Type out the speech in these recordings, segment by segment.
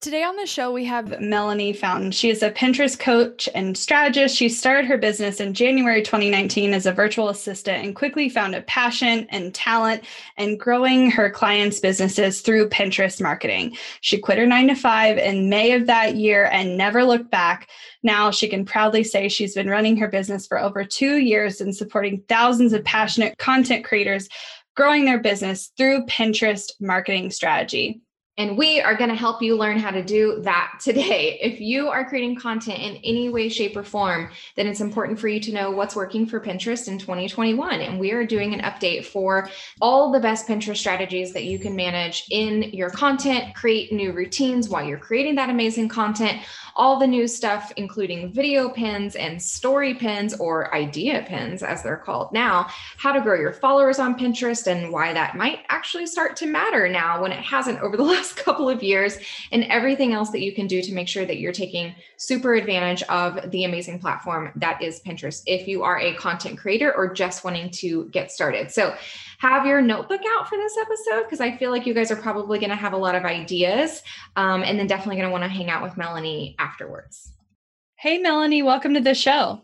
Today on the show, we have Melanie Fountain. She is a Pinterest coach and strategist. She started her business in January 2019 as a virtual assistant and quickly found a passion and talent in growing her clients' businesses through Pinterest marketing. She quit her nine to five in May of that year and never looked back. Now she can proudly say she's been running her business for over two years and supporting thousands of passionate content creators growing their business through Pinterest marketing strategy. And we are going to help you learn how to do that today. If you are creating content in any way, shape, or form, then it's important for you to know what's working for Pinterest in 2021. And we are doing an update for all the best Pinterest strategies that you can manage in your content, create new routines while you're creating that amazing content all the new stuff, including video pins and story pins or idea pins, as they're called now, how to grow your followers on Pinterest and why that might actually start to matter now when it hasn't over the last couple of years, and everything else that you can do to make sure that you're taking super advantage of the amazing platform that is Pinterest if you are a content creator or just wanting to get started. So, have your notebook out for this episode because I feel like you guys are probably going to have a lot of ideas um, and then definitely going to want to hang out with Melanie afterwards. Hey, Melanie, welcome to the show.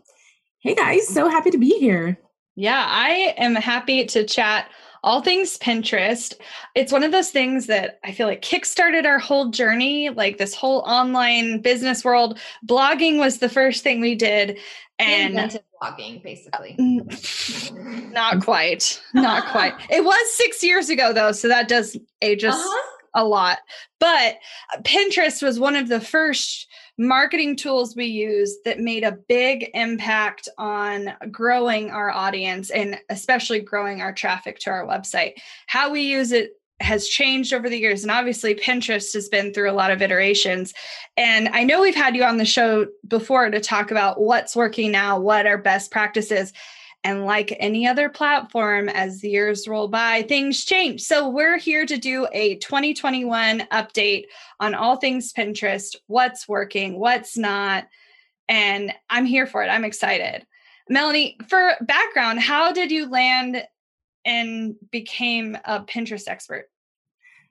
Hey, guys. So happy to be here. Yeah, I am happy to chat all things Pinterest. It's one of those things that I feel like kickstarted our whole journey, like this whole online business world. Blogging was the first thing we did. And blogging, basically. Not quite. Not quite. It was six years ago, though. So that does age us uh-huh. a lot. But Pinterest was one of the first marketing tools we use that made a big impact on growing our audience and especially growing our traffic to our website. How we use it has changed over the years and obviously Pinterest has been through a lot of iterations and I know we've had you on the show before to talk about what's working now what are best practices and like any other platform, as the years roll by, things change. So we're here to do a 2021 update on all things Pinterest what's working, what's not. And I'm here for it. I'm excited. Melanie, for background, how did you land and became a Pinterest expert?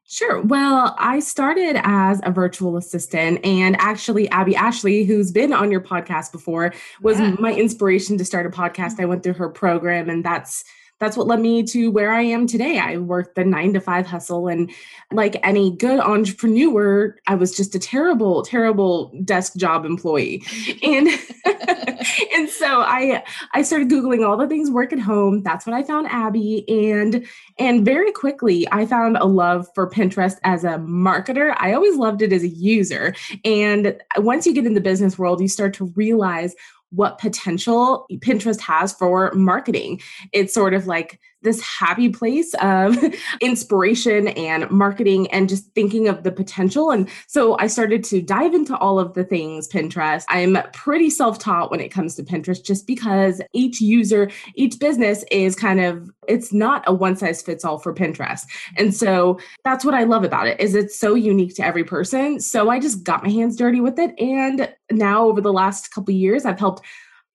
Sure. Well, I started as a virtual assistant, and actually, Abby Ashley, who's been on your podcast before, was yeah. my inspiration to start a podcast. Mm-hmm. I went through her program, and that's that's what led me to where I am today. I worked the nine to five hustle. And like any good entrepreneur, I was just a terrible, terrible desk job employee. and and so I I started Googling all the things work at home. That's when I found Abby. And and very quickly I found a love for Pinterest as a marketer. I always loved it as a user. And once you get in the business world, you start to realize what potential Pinterest has for marketing. It's sort of like this happy place of inspiration and marketing and just thinking of the potential. And so I started to dive into all of the things Pinterest. I'm pretty self taught when it comes to Pinterest just because each user, each business is kind of, it's not a one size fits all for Pinterest. And so that's what I love about it is it's so unique to every person. So I just got my hands dirty with it. And now over the last couple years, I've helped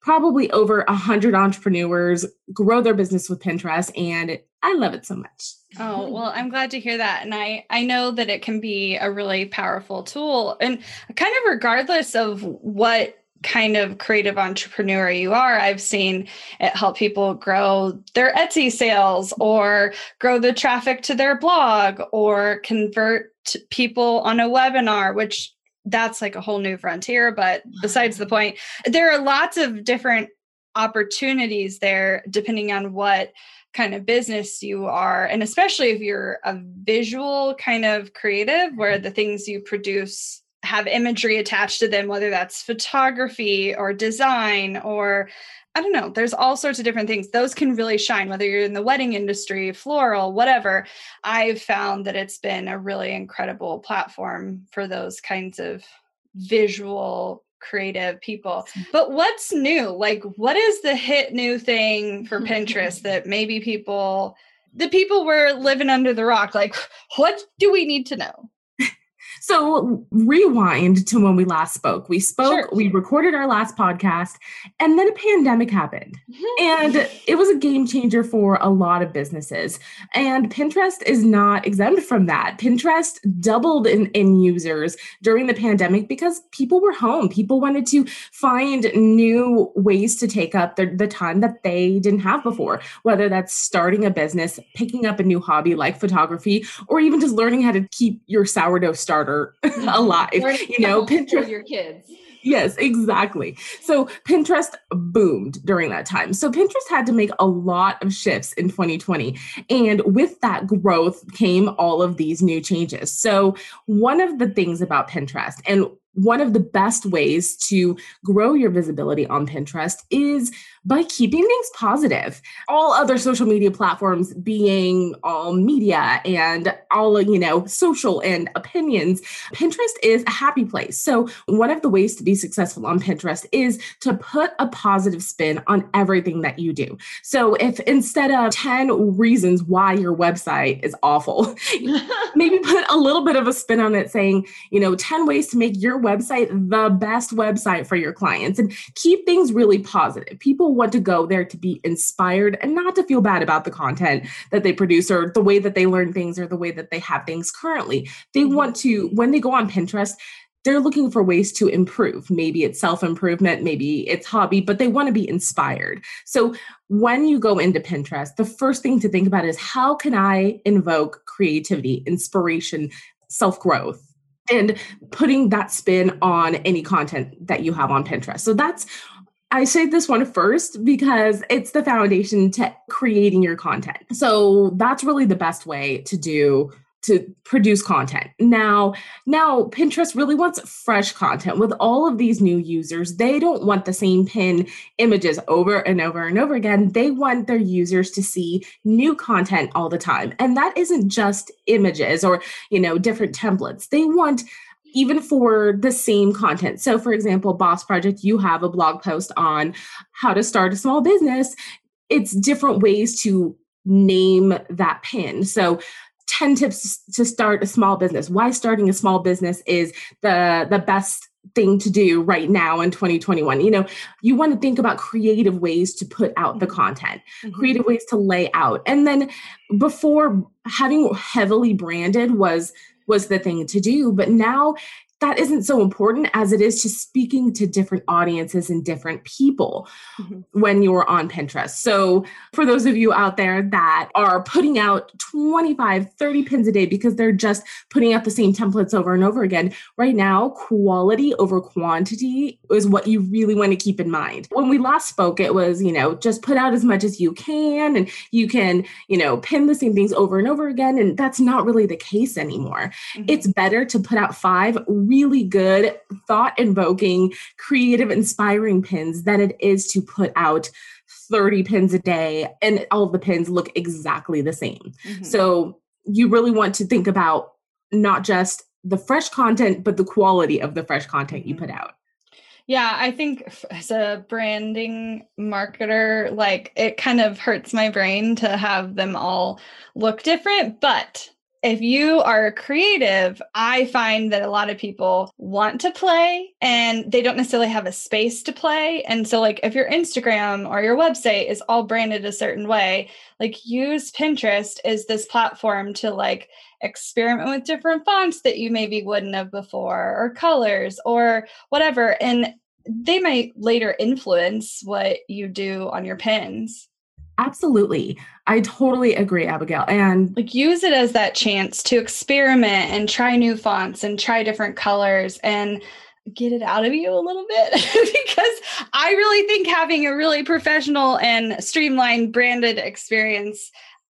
probably over a hundred entrepreneurs grow their business with Pinterest, and I love it so much. Oh, well, I'm glad to hear that. And I I know that it can be a really powerful tool and kind of regardless of what kind of creative entrepreneur you are, I've seen it help people grow their Etsy sales or grow the traffic to their blog or convert people on a webinar, which that's like a whole new frontier. But besides the point, there are lots of different opportunities there depending on what kind of business you are and especially if you're a visual kind of creative where mm-hmm. the things you produce have imagery attached to them whether that's photography or design or I don't know, there's all sorts of different things. Those can really shine, whether you're in the wedding industry, floral, whatever. I've found that it's been a really incredible platform for those kinds of visual creative people. But what's new? Like, what is the hit new thing for Pinterest that maybe people, the people were living under the rock, like, what do we need to know? So rewind to when we last spoke. We spoke, sure. we recorded our last podcast, and then a pandemic happened. Mm-hmm. and it was a game changer for a lot of businesses. And Pinterest is not exempt from that. Pinterest doubled in, in users during the pandemic because people were home. People wanted to find new ways to take up the, the time that they didn't have mm-hmm. before, whether that's starting a business, picking up a new hobby like photography, or even just learning how to keep your sourdough starter alive. you know, Pinterest your kids. Yes, exactly. So Pinterest boomed during that time. So Pinterest had to make a lot of shifts in 2020. And with that growth came all of these new changes. So, one of the things about Pinterest, and one of the best ways to grow your visibility on Pinterest is by keeping things positive. All other social media platforms being all media and all, you know, social and opinions, Pinterest is a happy place. So, one of the ways to be successful on Pinterest is to put a positive spin on everything that you do. So, if instead of 10 reasons why your website is awful, maybe put a little bit of a spin on it saying, you know, 10 ways to make your website the best website for your clients and keep things really positive. People want to go there to be inspired and not to feel bad about the content that they produce or the way that they learn things or the way that they have things currently. They mm-hmm. want to, when they go on Pinterest, they're looking for ways to improve. Maybe it's self improvement, maybe it's hobby, but they want to be inspired. So when you go into Pinterest, the first thing to think about is how can I invoke creativity, inspiration, self growth? and putting that spin on any content that you have on Pinterest. So that's I say this one first because it's the foundation to creating your content. So that's really the best way to do to produce content. Now, now Pinterest really wants fresh content with all of these new users. They don't want the same pin images over and over and over again. They want their users to see new content all the time. And that isn't just images or, you know, different templates. They want even for the same content. So, for example, Boss Project, you have a blog post on how to start a small business. It's different ways to name that pin. So, 10 tips to start a small business. Why starting a small business is the the best thing to do right now in 2021. You know, you want to think about creative ways to put out the mm-hmm. content, mm-hmm. creative ways to lay out. And then before having heavily branded was was the thing to do, but now that isn't so important as it is to speaking to different audiences and different people mm-hmm. when you're on Pinterest. So, for those of you out there that are putting out 25, 30 pins a day because they're just putting out the same templates over and over again, right now, quality over quantity is what you really want to keep in mind. When we last spoke, it was, you know, just put out as much as you can and you can, you know, pin the same things over and over again. And that's not really the case anymore. Mm-hmm. It's better to put out five really good, thought invoking, creative, inspiring pins than it is to put out 30 pins a day and all of the pins look exactly the same. Mm-hmm. So you really want to think about not just the fresh content, but the quality of the fresh content you put mm-hmm. out. Yeah, I think as a branding marketer, like it kind of hurts my brain to have them all look different, but if you are creative, I find that a lot of people want to play and they don't necessarily have a space to play. And so, like, if your Instagram or your website is all branded a certain way, like, use Pinterest as this platform to like experiment with different fonts that you maybe wouldn't have before, or colors, or whatever. And they might later influence what you do on your pins. Absolutely. I totally agree, Abigail. And like use it as that chance to experiment and try new fonts and try different colors and get it out of you a little bit because I really think having a really professional and streamlined branded experience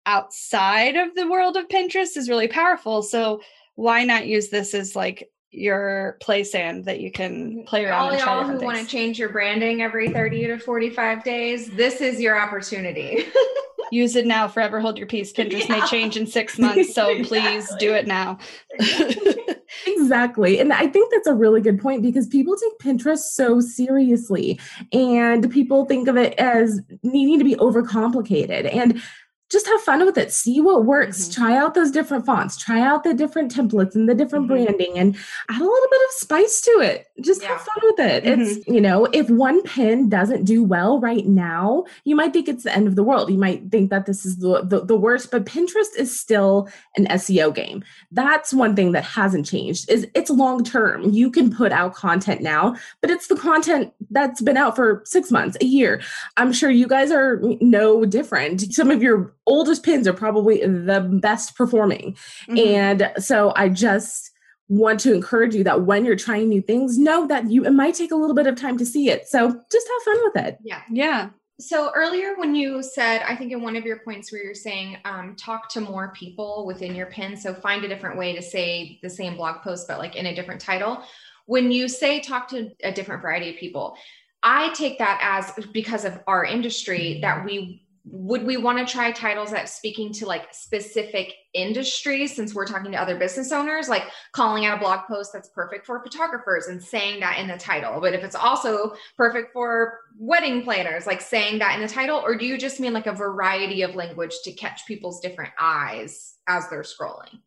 outside of the world of Pinterest is really powerful. So why not use this as like your play sand that you can play around all and y'all who want to change your branding every 30 to 45 days this is your opportunity use it now forever hold your peace pinterest yeah. may change in six months so exactly. please do it now exactly and i think that's a really good point because people take pinterest so seriously and people think of it as needing to be overcomplicated and just have fun with it. See what works. Mm-hmm. Try out those different fonts. Try out the different templates and the different mm-hmm. branding and add a little bit of spice to it. Just yeah. have fun with it. Mm-hmm. It's, you know, if one pin doesn't do well right now, you might think it's the end of the world. You might think that this is the, the, the worst, but Pinterest is still an SEO game. That's one thing that hasn't changed is it's long term. You can put out content now, but it's the content that's been out for six months, a year. I'm sure you guys are no different. Some of your oldest pins are probably the best performing. Mm-hmm. And so I just want to encourage you that when you're trying new things, know that you it might take a little bit of time to see it. So just have fun with it. Yeah. Yeah. So earlier when you said, I think in one of your points where you're saying um, talk to more people within your pin. So find a different way to say the same blog post, but like in a different title. When you say talk to a different variety of people, I take that as because of our industry that we would we want to try titles that speaking to like specific industries since we're talking to other business owners like calling out a blog post that's perfect for photographers and saying that in the title? But if it's also perfect for wedding planners like saying that in the title or do you just mean like a variety of language to catch people's different eyes as they're scrolling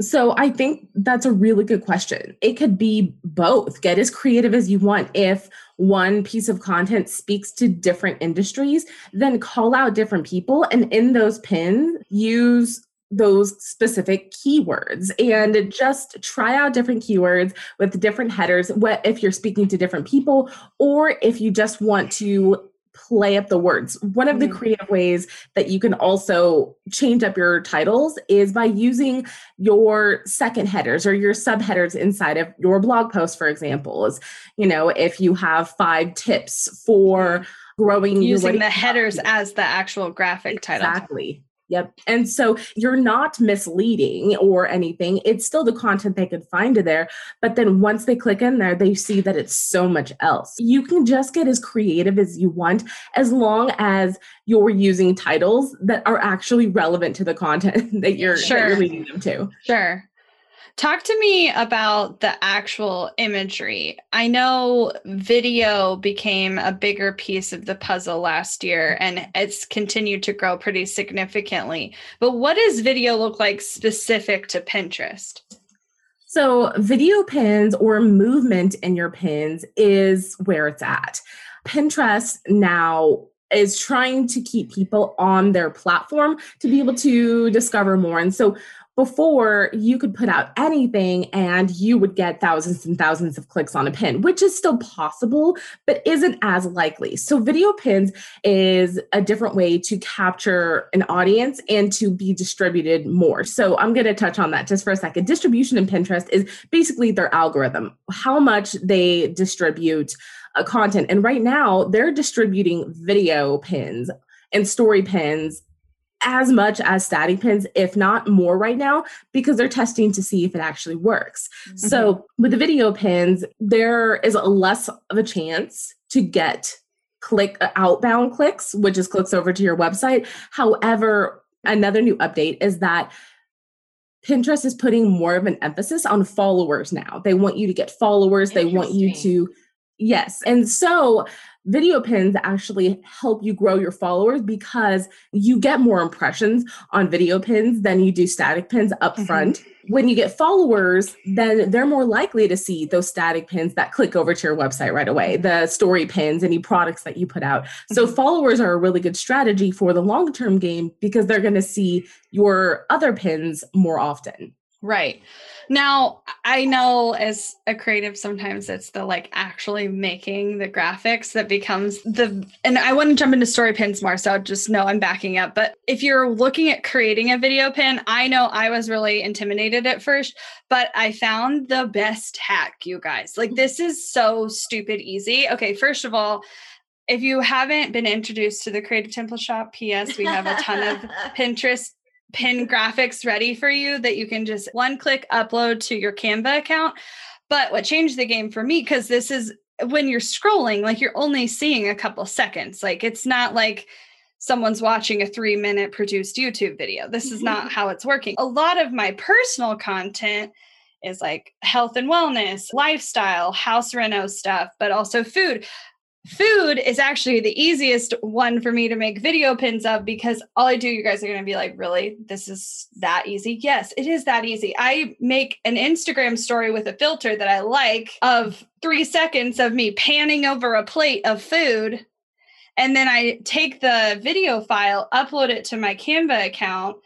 so I think that's a really good question. It could be both. Get as creative as you want. If one piece of content speaks to different industries, then call out different people and in those pins use those specific keywords and just try out different keywords with different headers what if you're speaking to different people or if you just want to play up the words. One of the mm-hmm. creative ways that you can also change up your titles is by using your second headers or your subheaders inside of your blog post, for example. Is, you know, if you have five tips for growing using the headers as the actual graphic title. Exactly. Yep. And so you're not misleading or anything. It's still the content they could find there. But then once they click in there, they see that it's so much else. You can just get as creative as you want as long as you're using titles that are actually relevant to the content that you're, sure. that you're leading them to. Sure. Talk to me about the actual imagery. I know video became a bigger piece of the puzzle last year and it's continued to grow pretty significantly. But what does video look like specific to Pinterest? So, video pins or movement in your pins is where it's at. Pinterest now is trying to keep people on their platform to be able to discover more. And so before you could put out anything and you would get thousands and thousands of clicks on a pin, which is still possible, but isn't as likely. So, video pins is a different way to capture an audience and to be distributed more. So, I'm going to touch on that just for a second. Distribution in Pinterest is basically their algorithm, how much they distribute uh, content. And right now, they're distributing video pins and story pins as much as static pins, if not more right now, because they're testing to see if it actually works. Mm-hmm. So with the video pins, there is a less of a chance to get click uh, outbound clicks, which is clicks over to your website. However, another new update is that Pinterest is putting more of an emphasis on followers now. They want you to get followers, they want you to Yes. And so video pins actually help you grow your followers because you get more impressions on video pins than you do static pins up mm-hmm. front. When you get followers, then they're more likely to see those static pins that click over to your website right away, the story pins, any products that you put out. So, mm-hmm. followers are a really good strategy for the long term game because they're going to see your other pins more often. Right. Now, I know as a creative, sometimes it's the like actually making the graphics that becomes the, and I want to jump into story pins more, so just know I'm backing up. But if you're looking at creating a video pin, I know I was really intimidated at first, but I found the best hack, you guys. Like, this is so stupid easy. Okay, first of all, if you haven't been introduced to the Creative Template Shop, PS, we have a ton of Pinterest pin graphics ready for you that you can just one click upload to your Canva account. But what changed the game for me, because this is when you're scrolling, like you're only seeing a couple seconds. Like it's not like someone's watching a three minute produced YouTube video. This is not mm-hmm. how it's working. A lot of my personal content is like health and wellness, lifestyle, house reno stuff, but also food food is actually the easiest one for me to make video pins of because all I do, you guys are going to be like, really? This is that easy? Yes, it is that easy. I make an Instagram story with a filter that I like of three seconds of me panning over a plate of food. And then I take the video file, upload it to my Canva account,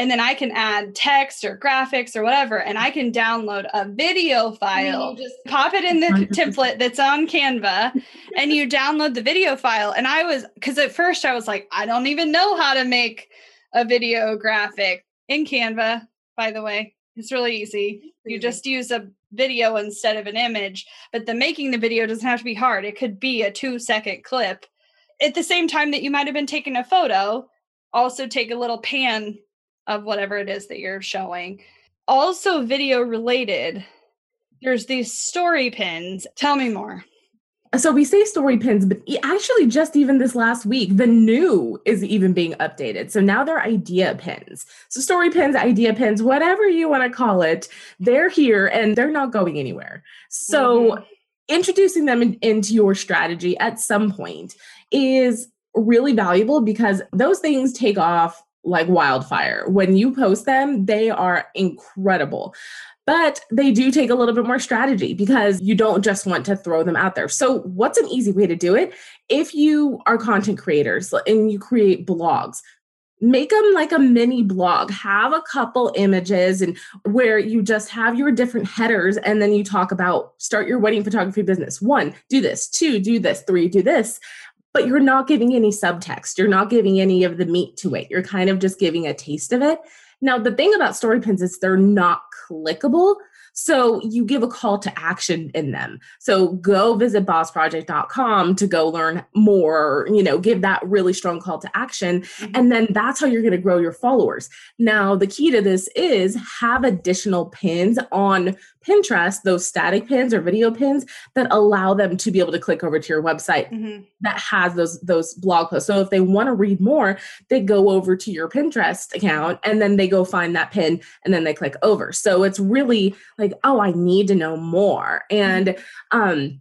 and then I can add text or graphics or whatever, and I can download a video file, just pop it in the template that's on Canva, and you download the video file. And I was, because at first I was like, I don't even know how to make a video graphic in Canva, by the way. It's really easy. You just use a video instead of an image, but the making the video doesn't have to be hard. It could be a two second clip. At the same time that you might have been taking a photo, also take a little pan of whatever it is that you're showing. Also, video related, there's these story pins. Tell me more. So we say story pins, but actually, just even this last week, the new is even being updated. So now they're idea pins. So story pins, idea pins, whatever you want to call it, they're here and they're not going anywhere. So mm-hmm. introducing them in, into your strategy at some point is really valuable because those things take off like wildfire. When you post them, they are incredible. But they do take a little bit more strategy because you don't just want to throw them out there. So, what's an easy way to do it? If you are content creators and you create blogs, make them like a mini blog have a couple images and where you just have your different headers and then you talk about start your wedding photography business one do this two do this three do this but you're not giving any subtext. You're not giving any of the meat to it. You're kind of just giving a taste of it. Now, the thing about story pins is they're not clickable. So you give a call to action in them. So go visit bossproject.com to go learn more, you know, give that really strong call to action. Mm-hmm. And then that's how you're going to grow your followers. Now, the key to this is have additional pins on Pinterest, those static pins or video pins that allow them to be able to click over to your website mm-hmm. that has those those blog posts. So if they want to read more, they go over to your Pinterest account and then they go find that pin and then they click over. So it's really like, oh, I need to know more. And um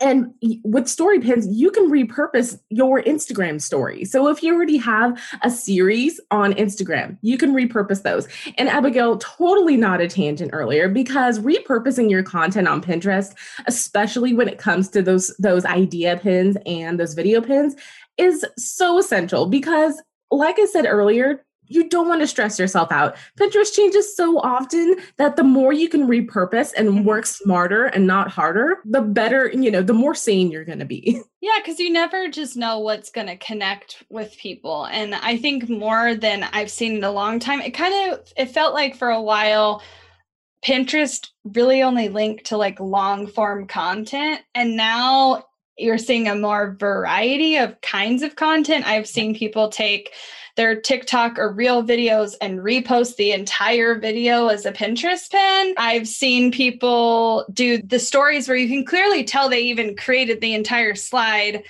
and with story pins, you can repurpose your Instagram story. So if you already have a series on Instagram, you can repurpose those. And Abigail, totally a tangent earlier, because repurposing your content on Pinterest, especially when it comes to those those idea pins and those video pins, is so essential because like I said earlier, you don't want to stress yourself out. Pinterest changes so often that the more you can repurpose and mm-hmm. work smarter and not harder, the better, you know, the more sane you're going to be. Yeah, because you never just know what's going to connect with people. And I think more than I've seen in a long time, it kind of it felt like for a while Pinterest really only linked to like long form content and now you're seeing a more variety of kinds of content. I've seen people take their TikTok or reel videos and repost the entire video as a Pinterest pin. I've seen people do the stories where you can clearly tell they even created the entire slide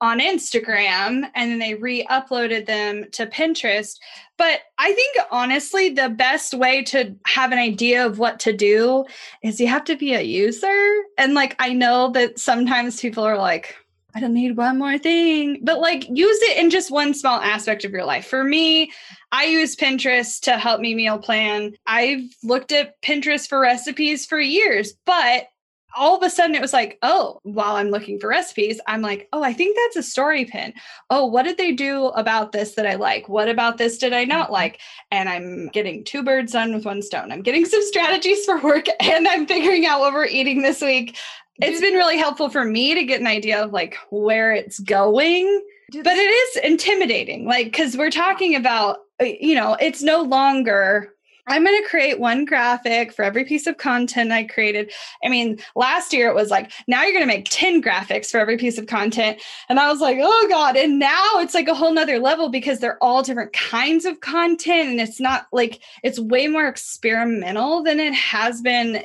on Instagram and then they re uploaded them to Pinterest. But I think honestly, the best way to have an idea of what to do is you have to be a user. And like, I know that sometimes people are like, I don't need one more thing. But like use it in just one small aspect of your life. For me, I use Pinterest to help me meal plan. I've looked at Pinterest for recipes for years, but all of a sudden it was like, oh, while I'm looking for recipes, I'm like, oh, I think that's a story pin. Oh, what did they do about this that I like? What about this did I not mm-hmm. like? And I'm getting two birds done with one stone. I'm getting some strategies for work and I'm figuring out what we're eating this week. It's been really helpful for me to get an idea of like where it's going. But it is intimidating, like, because we're talking about, uh, you know, it's no longer I'm going to create one graphic for every piece of content I created. I mean, last year it was like, now you're going to make 10 graphics for every piece of content. And I was like, oh God. And now it's like a whole nother level because they're all different kinds of content. And it's not like, it's way more experimental than it has been.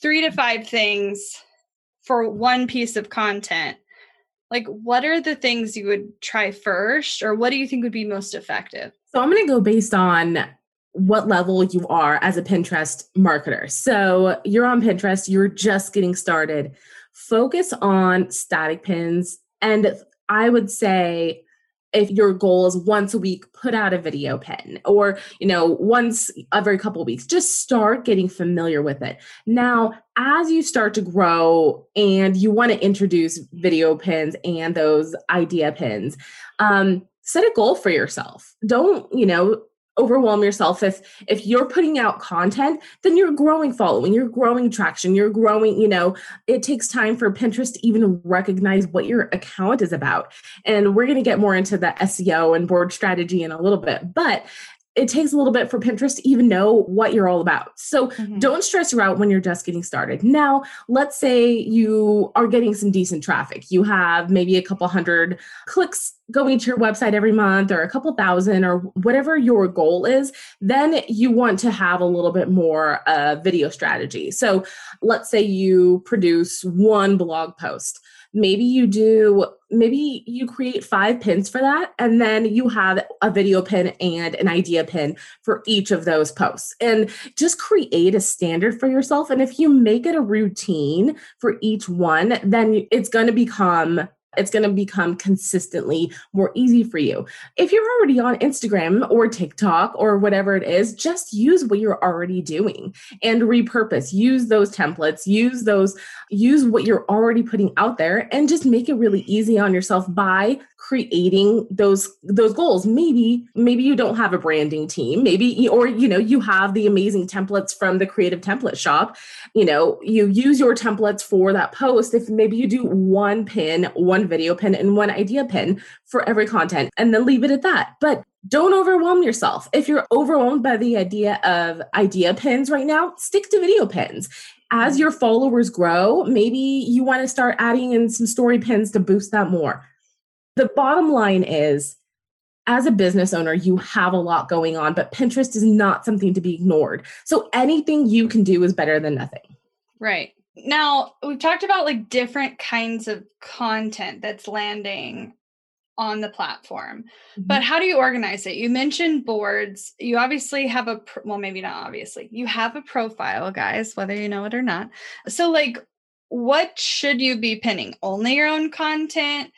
three to five things for one piece of content. Like what are the things you would try first or what do you think would be most effective? So i'm going to go based on what level you are as a pinterest marketer. So you're on pinterest you're just getting started. Focus on static pins and i would say if your goal is once a week put out a video pin or you know once every couple of weeks just start getting familiar with it. Now as you start to grow and you want to introduce video pins and those idea pins um, set a goal for yourself. Don't you know overwhelm yourself. If if you're putting out content then you're growing following you're growing traction you're growing you know it takes time for pinterest to even recognize what your account is about. And we're going to get more into the seo and board strategy in a little bit but it takes a little bit for Pinterest to even know what you're all about. So mm-hmm. don't stress you out when you're just getting started. Now, let's say you are getting some decent traffic. You have maybe a couple hundred clicks going to your website every month or a couple thousand or whatever your goal is, then you want to have a little bit more uh, video strategy. So let's say you produce one blog post maybe you do maybe you create five pins for that and then you have a video pin and an idea pin for each of those posts and just create a standard for yourself and if you make it a routine for each one then it's going to become it's going to become consistently more easy for you. If you're already on Instagram or TikTok or whatever it is, just use what you're already doing and repurpose. Use those templates, use those, use what you're already putting out there and just make it really easy on yourself by creating those those goals. Maybe maybe you don't have a branding team. Maybe or you know you have the amazing templates from the creative template shop. You know you use your templates for that post. If maybe you do one pin one video pin and one idea pin for every content and then leave it at that. But don't overwhelm yourself. If you're overwhelmed by the idea of idea pins right now stick to video pins as your followers grow maybe you want to start adding in some story pins to boost that more the bottom line is as a business owner, you have a lot going on, but Pinterest is not something to be ignored. So anything you can do is better than nothing. Right. Now, we've talked about like different kinds of content that's landing on the platform. Mm-hmm. But how do you organize it? You mentioned boards. You obviously have a well maybe not obviously. You have a profile, guys, whether you know it or not. So like what should you be pinning? Only your own content?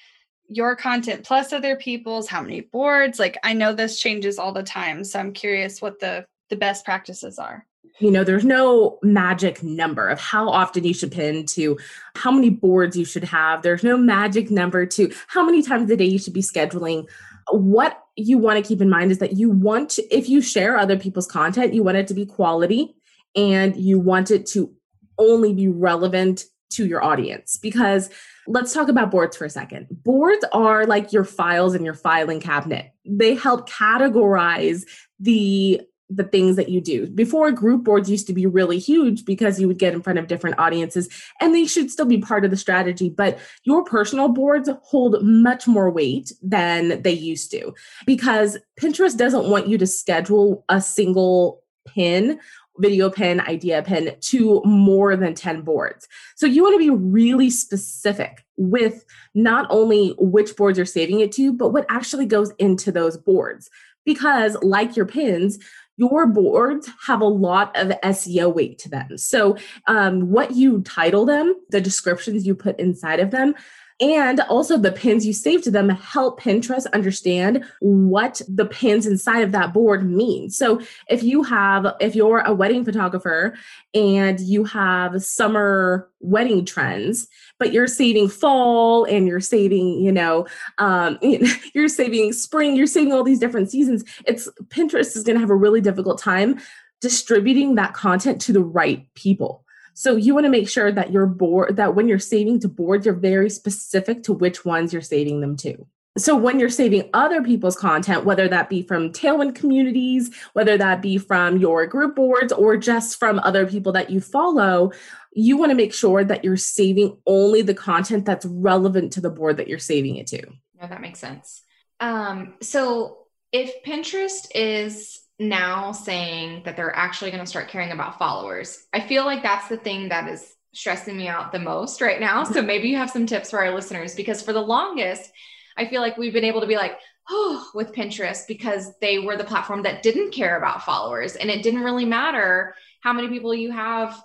your content plus other people's how many boards like i know this changes all the time so i'm curious what the the best practices are you know there's no magic number of how often you should pin to how many boards you should have there's no magic number to how many times a day you should be scheduling what you want to keep in mind is that you want to, if you share other people's content you want it to be quality and you want it to only be relevant to your audience because let's talk about boards for a second. Boards are like your files in your filing cabinet. They help categorize the the things that you do. Before group boards used to be really huge because you would get in front of different audiences and they should still be part of the strategy, but your personal boards hold much more weight than they used to because Pinterest doesn't want you to schedule a single pin video pin, idea pin to more than 10 boards. So you want to be really specific with not only which boards you're saving it to, but what actually goes into those boards. Because, like your pins, your boards have a lot of SEO weight to them. So, um, what you title them, the descriptions you put inside of them, and also the pins you save to them help Pinterest understand what the pins inside of that board mean. So if you have, if you're a wedding photographer and you have summer wedding trends, but you're saving fall and you're saving, you know, um, you're saving spring, you're saving all these different seasons, it's Pinterest is going to have a really difficult time distributing that content to the right people. So you want to make sure that your board that when you're saving to boards, you're very specific to which ones you're saving them to. So when you're saving other people's content, whether that be from Tailwind communities, whether that be from your group boards or just from other people that you follow, you want to make sure that you're saving only the content that's relevant to the board that you're saving it to. No, that makes sense. Um, so if Pinterest is now saying that they're actually going to start caring about followers. I feel like that's the thing that is stressing me out the most right now. So maybe you have some tips for our listeners because for the longest, I feel like we've been able to be like, oh, with Pinterest because they were the platform that didn't care about followers and it didn't really matter how many people you have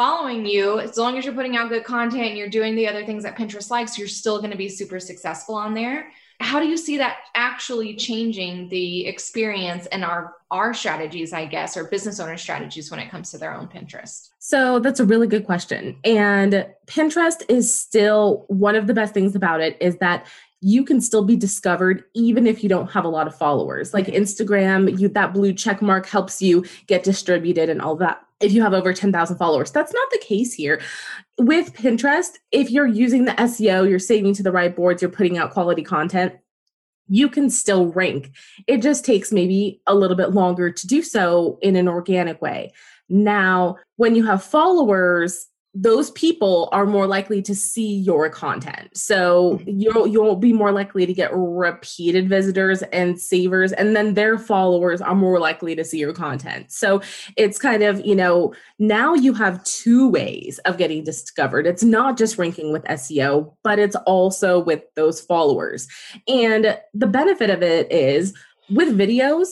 following you as long as you're putting out good content and you're doing the other things that Pinterest likes, you're still going to be super successful on there. How do you see that actually changing the experience and our our strategies i guess or business owner strategies when it comes to their own pinterest? So that's a really good question. And pinterest is still one of the best things about it is that you can still be discovered even if you don't have a lot of followers like instagram you that blue check mark helps you get distributed and all that if you have over 10,000 followers. That's not the case here. With Pinterest, if you're using the SEO, you're saving to the right boards, you're putting out quality content, you can still rank. It just takes maybe a little bit longer to do so in an organic way. Now, when you have followers, those people are more likely to see your content. So mm-hmm. you'll you'll be more likely to get repeated visitors and savers and then their followers are more likely to see your content. So it's kind of, you know, now you have two ways of getting discovered. It's not just ranking with SEO, but it's also with those followers. And the benefit of it is with videos,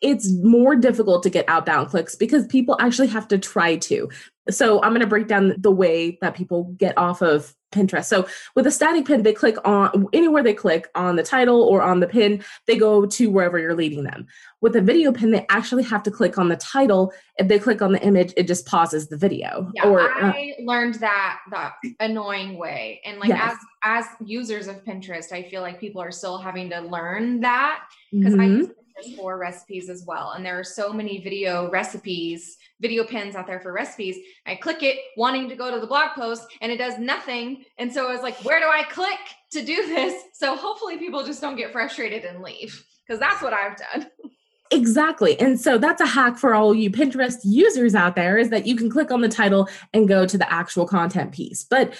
it's more difficult to get outbound clicks because people actually have to try to. So I'm going to break down the way that people get off of Pinterest. So with a static pin, they click on anywhere they click on the title or on the pin, they go to wherever you're leading them. With a video pin, they actually have to click on the title. If they click on the image, it just pauses the video. Yeah, or, uh I learned that the annoying way. And like yes. as as users of Pinterest, I feel like people are still having to learn that because mm-hmm. I use for recipes as well. And there are so many video recipes video pins out there for recipes. I click it wanting to go to the blog post and it does nothing. And so I was like, where do I click to do this? So hopefully people just don't get frustrated and leave because that's what I've done. Exactly. And so that's a hack for all you Pinterest users out there is that you can click on the title and go to the actual content piece. But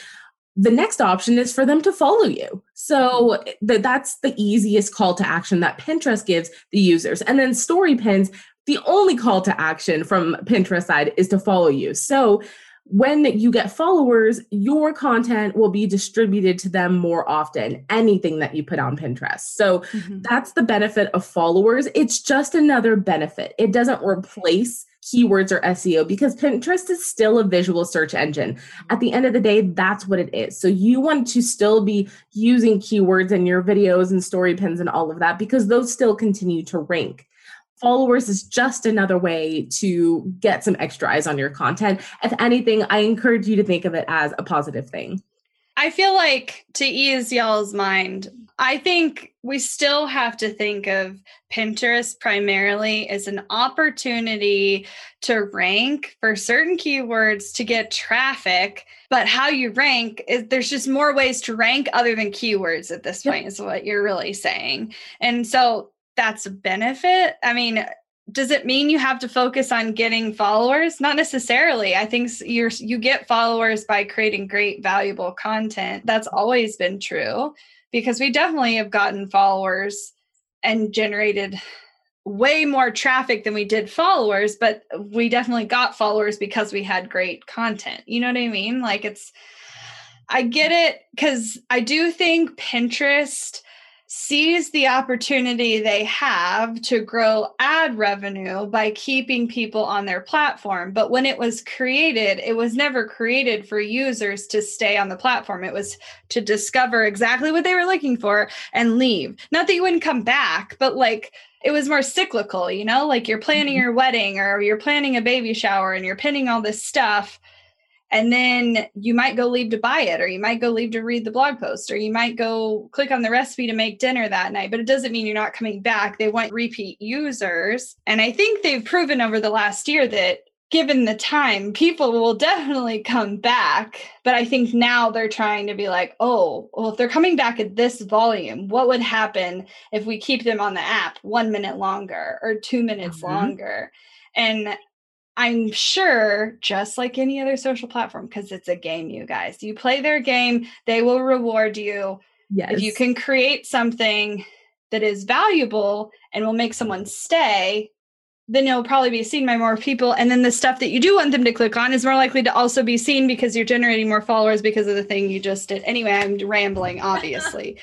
the next option is for them to follow you. So th- that's the easiest call to action that Pinterest gives the users. And then story pins the only call to action from Pinterest side is to follow you. So when you get followers, your content will be distributed to them more often, anything that you put on Pinterest. So mm-hmm. that's the benefit of followers. It's just another benefit. It doesn't replace keywords or SEO because Pinterest is still a visual search engine. At the end of the day, that's what it is. So you want to still be using keywords in your videos and story pins and all of that because those still continue to rank followers is just another way to get some extra eyes on your content. If anything, I encourage you to think of it as a positive thing. I feel like to ease y'all's mind, I think we still have to think of Pinterest primarily as an opportunity to rank for certain keywords to get traffic. But how you rank is there's just more ways to rank other than keywords at this point, yep. is what you're really saying. And so that's a benefit. I mean, does it mean you have to focus on getting followers? Not necessarily. I think you're you get followers by creating great valuable content. That's always been true because we definitely have gotten followers and generated way more traffic than we did followers, but we definitely got followers because we had great content. You know what I mean? Like it's I get it cuz I do think Pinterest sees the opportunity they have to grow ad revenue by keeping people on their platform. But when it was created, it was never created for users to stay on the platform. It was to discover exactly what they were looking for and leave. Not that you wouldn't come back, but like it was more cyclical, you know, like you're planning mm-hmm. your wedding or you're planning a baby shower and you're pinning all this stuff and then you might go leave to buy it or you might go leave to read the blog post or you might go click on the recipe to make dinner that night but it doesn't mean you're not coming back. They want repeat users. And i think they've proven over the last year that given the time people will definitely come back. But i think now they're trying to be like oh well if they're coming back at this volume what would happen if we keep them on the app one minute longer or two minutes mm-hmm. longer? And I'm sure, just like any other social platform, because it's a game, you guys. You play their game, they will reward you. Yes. If you can create something that is valuable and will make someone stay, then you'll probably be seen by more people. And then the stuff that you do want them to click on is more likely to also be seen because you're generating more followers because of the thing you just did. Anyway, I'm rambling, obviously.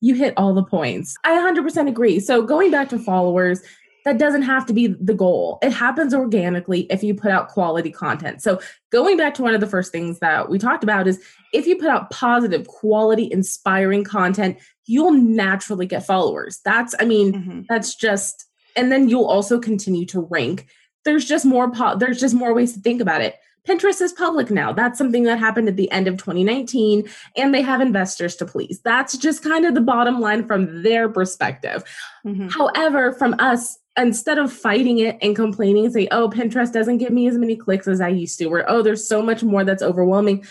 you hit all the points. I 100% agree. So going back to followers, that doesn't have to be the goal. It happens organically if you put out quality content. So, going back to one of the first things that we talked about is if you put out positive, quality, inspiring content, you'll naturally get followers. That's, I mean, mm-hmm. that's just, and then you'll also continue to rank. There's just more, po- there's just more ways to think about it. Pinterest is public now. That's something that happened at the end of 2019, and they have investors to please. That's just kind of the bottom line from their perspective. Mm-hmm. However, from us, instead of fighting it and complaining and say, oh, Pinterest doesn't give me as many clicks as I used to, or oh, there's so much more that's overwhelming.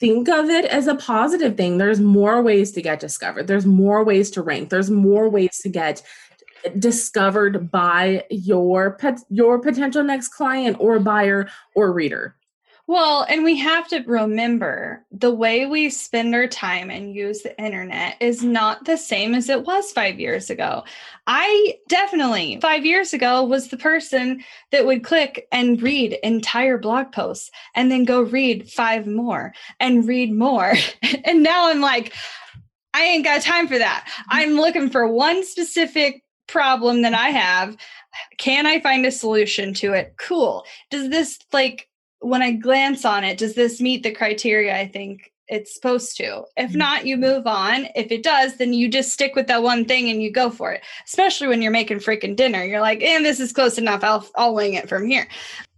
think of it as a positive thing. There's more ways to get discovered. There's more ways to rank. There's more ways to get discovered by your your potential next client or buyer or reader. Well, and we have to remember the way we spend our time and use the internet is not the same as it was five years ago. I definitely, five years ago, was the person that would click and read entire blog posts and then go read five more and read more. and now I'm like, I ain't got time for that. Mm-hmm. I'm looking for one specific problem that I have. Can I find a solution to it? Cool. Does this like when I glance on it, does this meet the criteria I think it's supposed to? If mm-hmm. not, you move on. If it does, then you just stick with that one thing and you go for it. Especially when you're making freaking dinner. You're like, and this is close enough. I'll I'll wing it from here.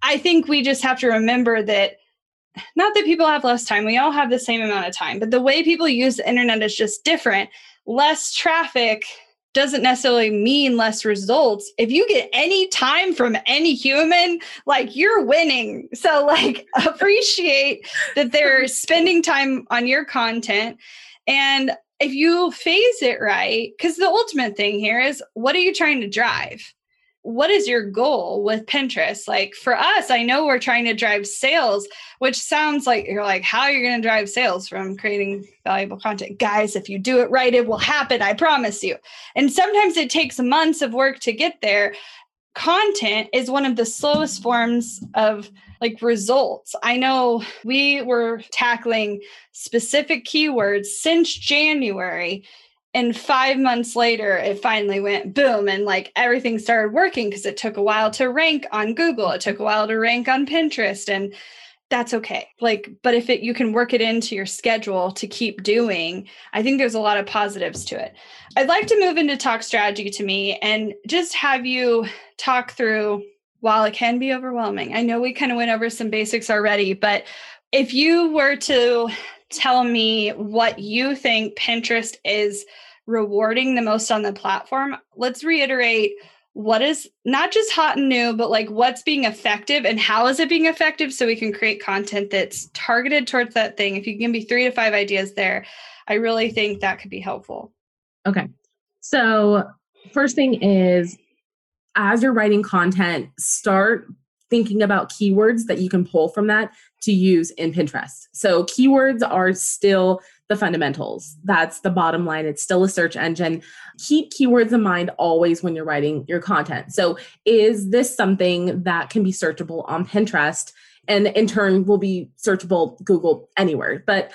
I think we just have to remember that not that people have less time, we all have the same amount of time, but the way people use the internet is just different. Less traffic doesn't necessarily mean less results. If you get any time from any human, like you're winning. So, like, appreciate that they're spending time on your content. And if you phase it right, because the ultimate thing here is what are you trying to drive? What is your goal with Pinterest? Like for us, I know we're trying to drive sales, which sounds like you're like, how are you going to drive sales from creating valuable content? Guys, if you do it right, it will happen. I promise you. And sometimes it takes months of work to get there. Content is one of the slowest forms of like results. I know we were tackling specific keywords since January and five months later it finally went boom and like everything started working because it took a while to rank on google. It took a while to rank on pinterest and that's okay. Like but if it you can work it into your schedule to keep doing i think there's a lot of positives to it. I'd like to move into talk strategy to me and just have you talk through while it can be overwhelming. I know we kind of went over some basics already but if you were to tell me what you think pinterest is rewarding the most on the platform, let's reiterate what is not just hot and new, but like what's being effective and how is it being effective so we can create content that's targeted towards that thing. If you can be three to five ideas there, I really think that could be helpful. Okay. So, first thing is as you're writing content, start thinking about keywords that you can pull from that to use in Pinterest. So, keywords are still the fundamentals. That's the bottom line. It's still a search engine. Keep keywords in mind always when you're writing your content. So, is this something that can be searchable on Pinterest and in turn will be searchable Google anywhere? But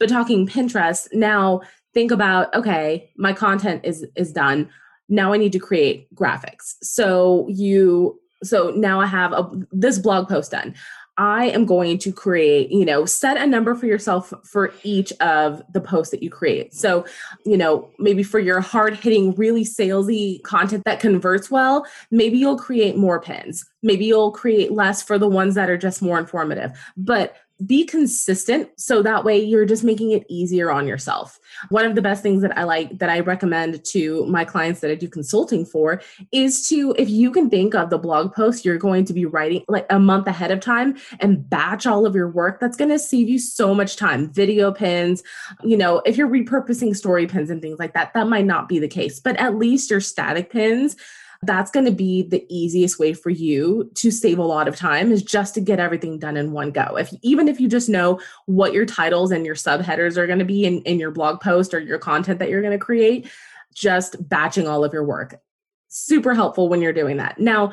but talking Pinterest, now think about okay, my content is is done. Now I need to create graphics. So you so now I have a this blog post done. I am going to create, you know, set a number for yourself for each of the posts that you create. So, you know, maybe for your hard hitting, really salesy content that converts well, maybe you'll create more pins. Maybe you'll create less for the ones that are just more informative. But be consistent so that way you're just making it easier on yourself. One of the best things that I like that I recommend to my clients that I do consulting for is to if you can think of the blog post you're going to be writing like a month ahead of time and batch all of your work that's going to save you so much time. Video pins, you know, if you're repurposing story pins and things like that that might not be the case, but at least your static pins that's going to be the easiest way for you to save a lot of time is just to get everything done in one go. If even if you just know what your titles and your subheaders are going to be in, in your blog post or your content that you're going to create, just batching all of your work. Super helpful when you're doing that. Now,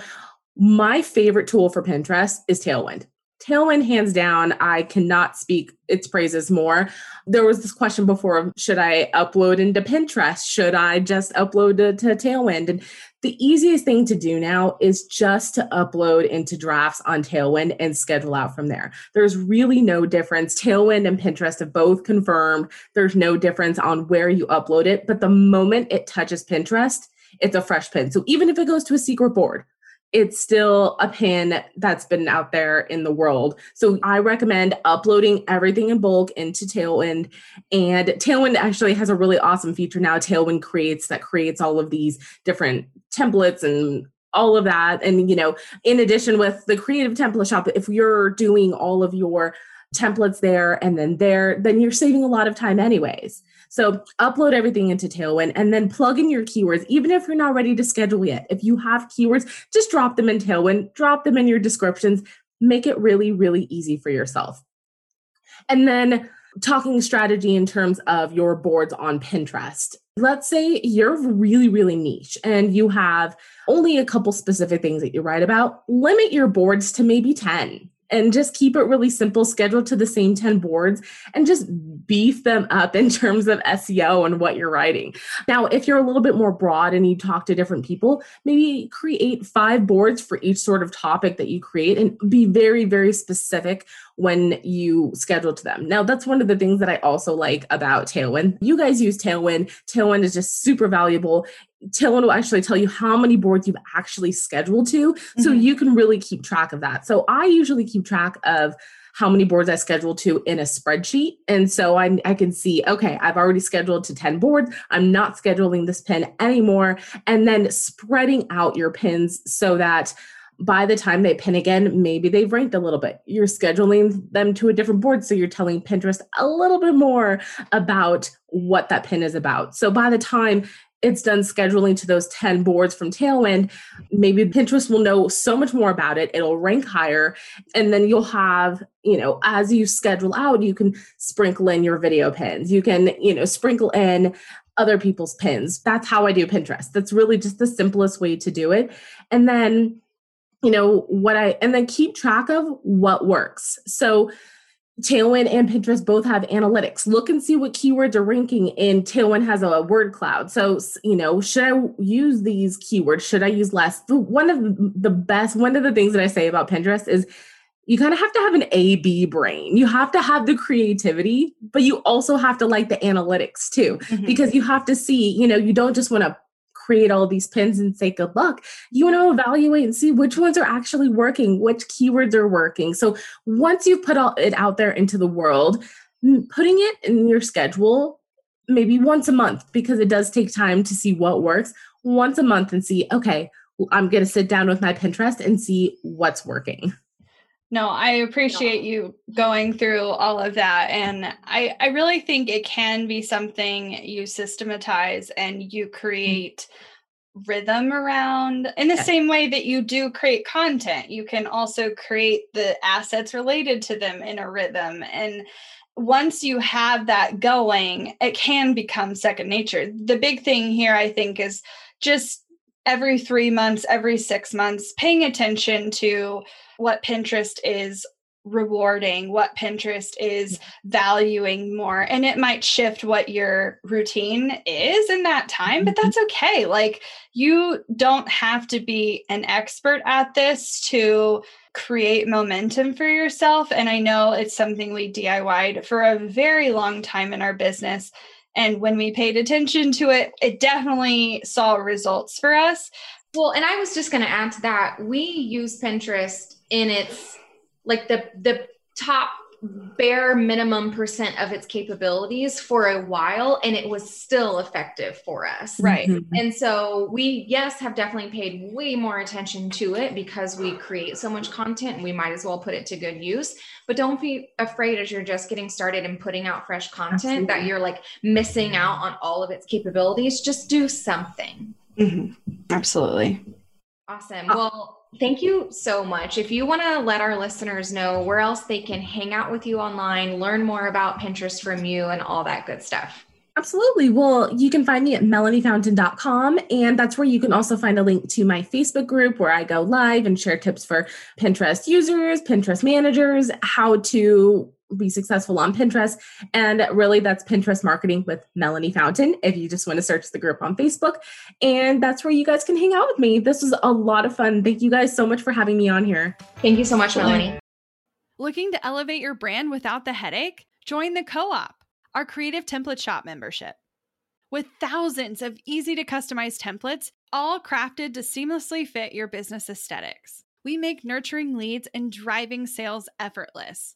my favorite tool for Pinterest is Tailwind. Tailwind, hands down, I cannot speak its praises more. There was this question before should I upload into Pinterest? Should I just upload to, to Tailwind? And the easiest thing to do now is just to upload into drafts on Tailwind and schedule out from there. There's really no difference. Tailwind and Pinterest have both confirmed there's no difference on where you upload it, but the moment it touches Pinterest, it's a fresh pin. So even if it goes to a secret board, it's still a pin that's been out there in the world. So I recommend uploading everything in bulk into Tailwind. And Tailwind actually has a really awesome feature now. Tailwind creates that creates all of these different templates and all of that. And, you know, in addition with the creative template shop, if you're doing all of your templates there and then there, then you're saving a lot of time anyways. So upload everything into Tailwind and then plug in your keywords, even if you're not ready to schedule yet. If you have keywords, just drop them in Tailwind, drop them in your descriptions, make it really, really easy for yourself. And then talking strategy in terms of your boards on Pinterest. Let's say you're really, really niche and you have only a couple specific things that you write about. Limit your boards to maybe 10 and just keep it really simple, schedule to the same 10 boards and just beef them up in terms of SEO and what you're writing. Now, if you're a little bit more broad and you talk to different people, maybe create five boards for each sort of topic that you create and be very, very specific when you schedule to them. Now, that's one of the things that I also like about Tailwind. You guys use Tailwind. Tailwind is just super valuable. Tailwind will actually tell you how many boards you've actually scheduled to. Mm-hmm. So you can really keep track of that. So I usually keep track of how many boards I schedule to in a spreadsheet. And so I, I can see, okay, I've already scheduled to 10 boards. I'm not scheduling this pin anymore. And then spreading out your pins so that by the time they pin again, maybe they've ranked a little bit. You're scheduling them to a different board. So you're telling Pinterest a little bit more about what that pin is about. So by the time it's done scheduling to those 10 boards from Tailwind, maybe Pinterest will know so much more about it. It'll rank higher. And then you'll have, you know, as you schedule out, you can sprinkle in your video pins. You can, you know, sprinkle in other people's pins. That's how I do Pinterest. That's really just the simplest way to do it. And then, you know, what I, and then keep track of what works. So, Tailwind and Pinterest both have analytics. Look and see what keywords are ranking in Tailwind has a word cloud. So, you know, should I use these keywords? Should I use less? One of the best, one of the things that I say about Pinterest is you kind of have to have an A B brain. You have to have the creativity, but you also have to like the analytics too, mm-hmm. because you have to see, you know, you don't just want to create all these pins and say good luck. You want to evaluate and see which ones are actually working, which keywords are working. So once you've put all, it out there into the world, putting it in your schedule maybe once a month because it does take time to see what works once a month and see okay i'm going to sit down with my pinterest and see what's working no, I appreciate you going through all of that. And I, I really think it can be something you systematize and you mm. create rhythm around in the same way that you do create content. You can also create the assets related to them in a rhythm. And once you have that going, it can become second nature. The big thing here, I think, is just every three months, every six months, paying attention to what Pinterest is rewarding, what Pinterest is valuing more. And it might shift what your routine is in that time, but that's mm-hmm. okay. Like you don't have to be an expert at this to create momentum for yourself. And I know it's something we DIYed for a very long time in our business. And when we paid attention to it, it definitely saw results for us. Well, and I was just going to add to that. We use Pinterest in its like the the top bare minimum percent of its capabilities for a while and it was still effective for us right mm-hmm. and so we yes have definitely paid way more attention to it because we create so much content and we might as well put it to good use but don't be afraid as you're just getting started and putting out fresh content Absolutely. that you're like missing out on all of its capabilities just do something mm-hmm. Absolutely. Awesome. Uh, well, thank you so much. If you want to let our listeners know where else they can hang out with you online, learn more about Pinterest from you, and all that good stuff. Absolutely. Well, you can find me at melaniefountain.com. And that's where you can also find a link to my Facebook group where I go live and share tips for Pinterest users, Pinterest managers, how to be successful on Pinterest. And really, that's Pinterest marketing with Melanie Fountain if you just want to search the group on Facebook. And that's where you guys can hang out with me. This was a lot of fun. Thank you guys so much for having me on here. Thank you so much, Melanie. Looking to elevate your brand without the headache? Join the Co op, our creative template shop membership. With thousands of easy to customize templates, all crafted to seamlessly fit your business aesthetics, we make nurturing leads and driving sales effortless.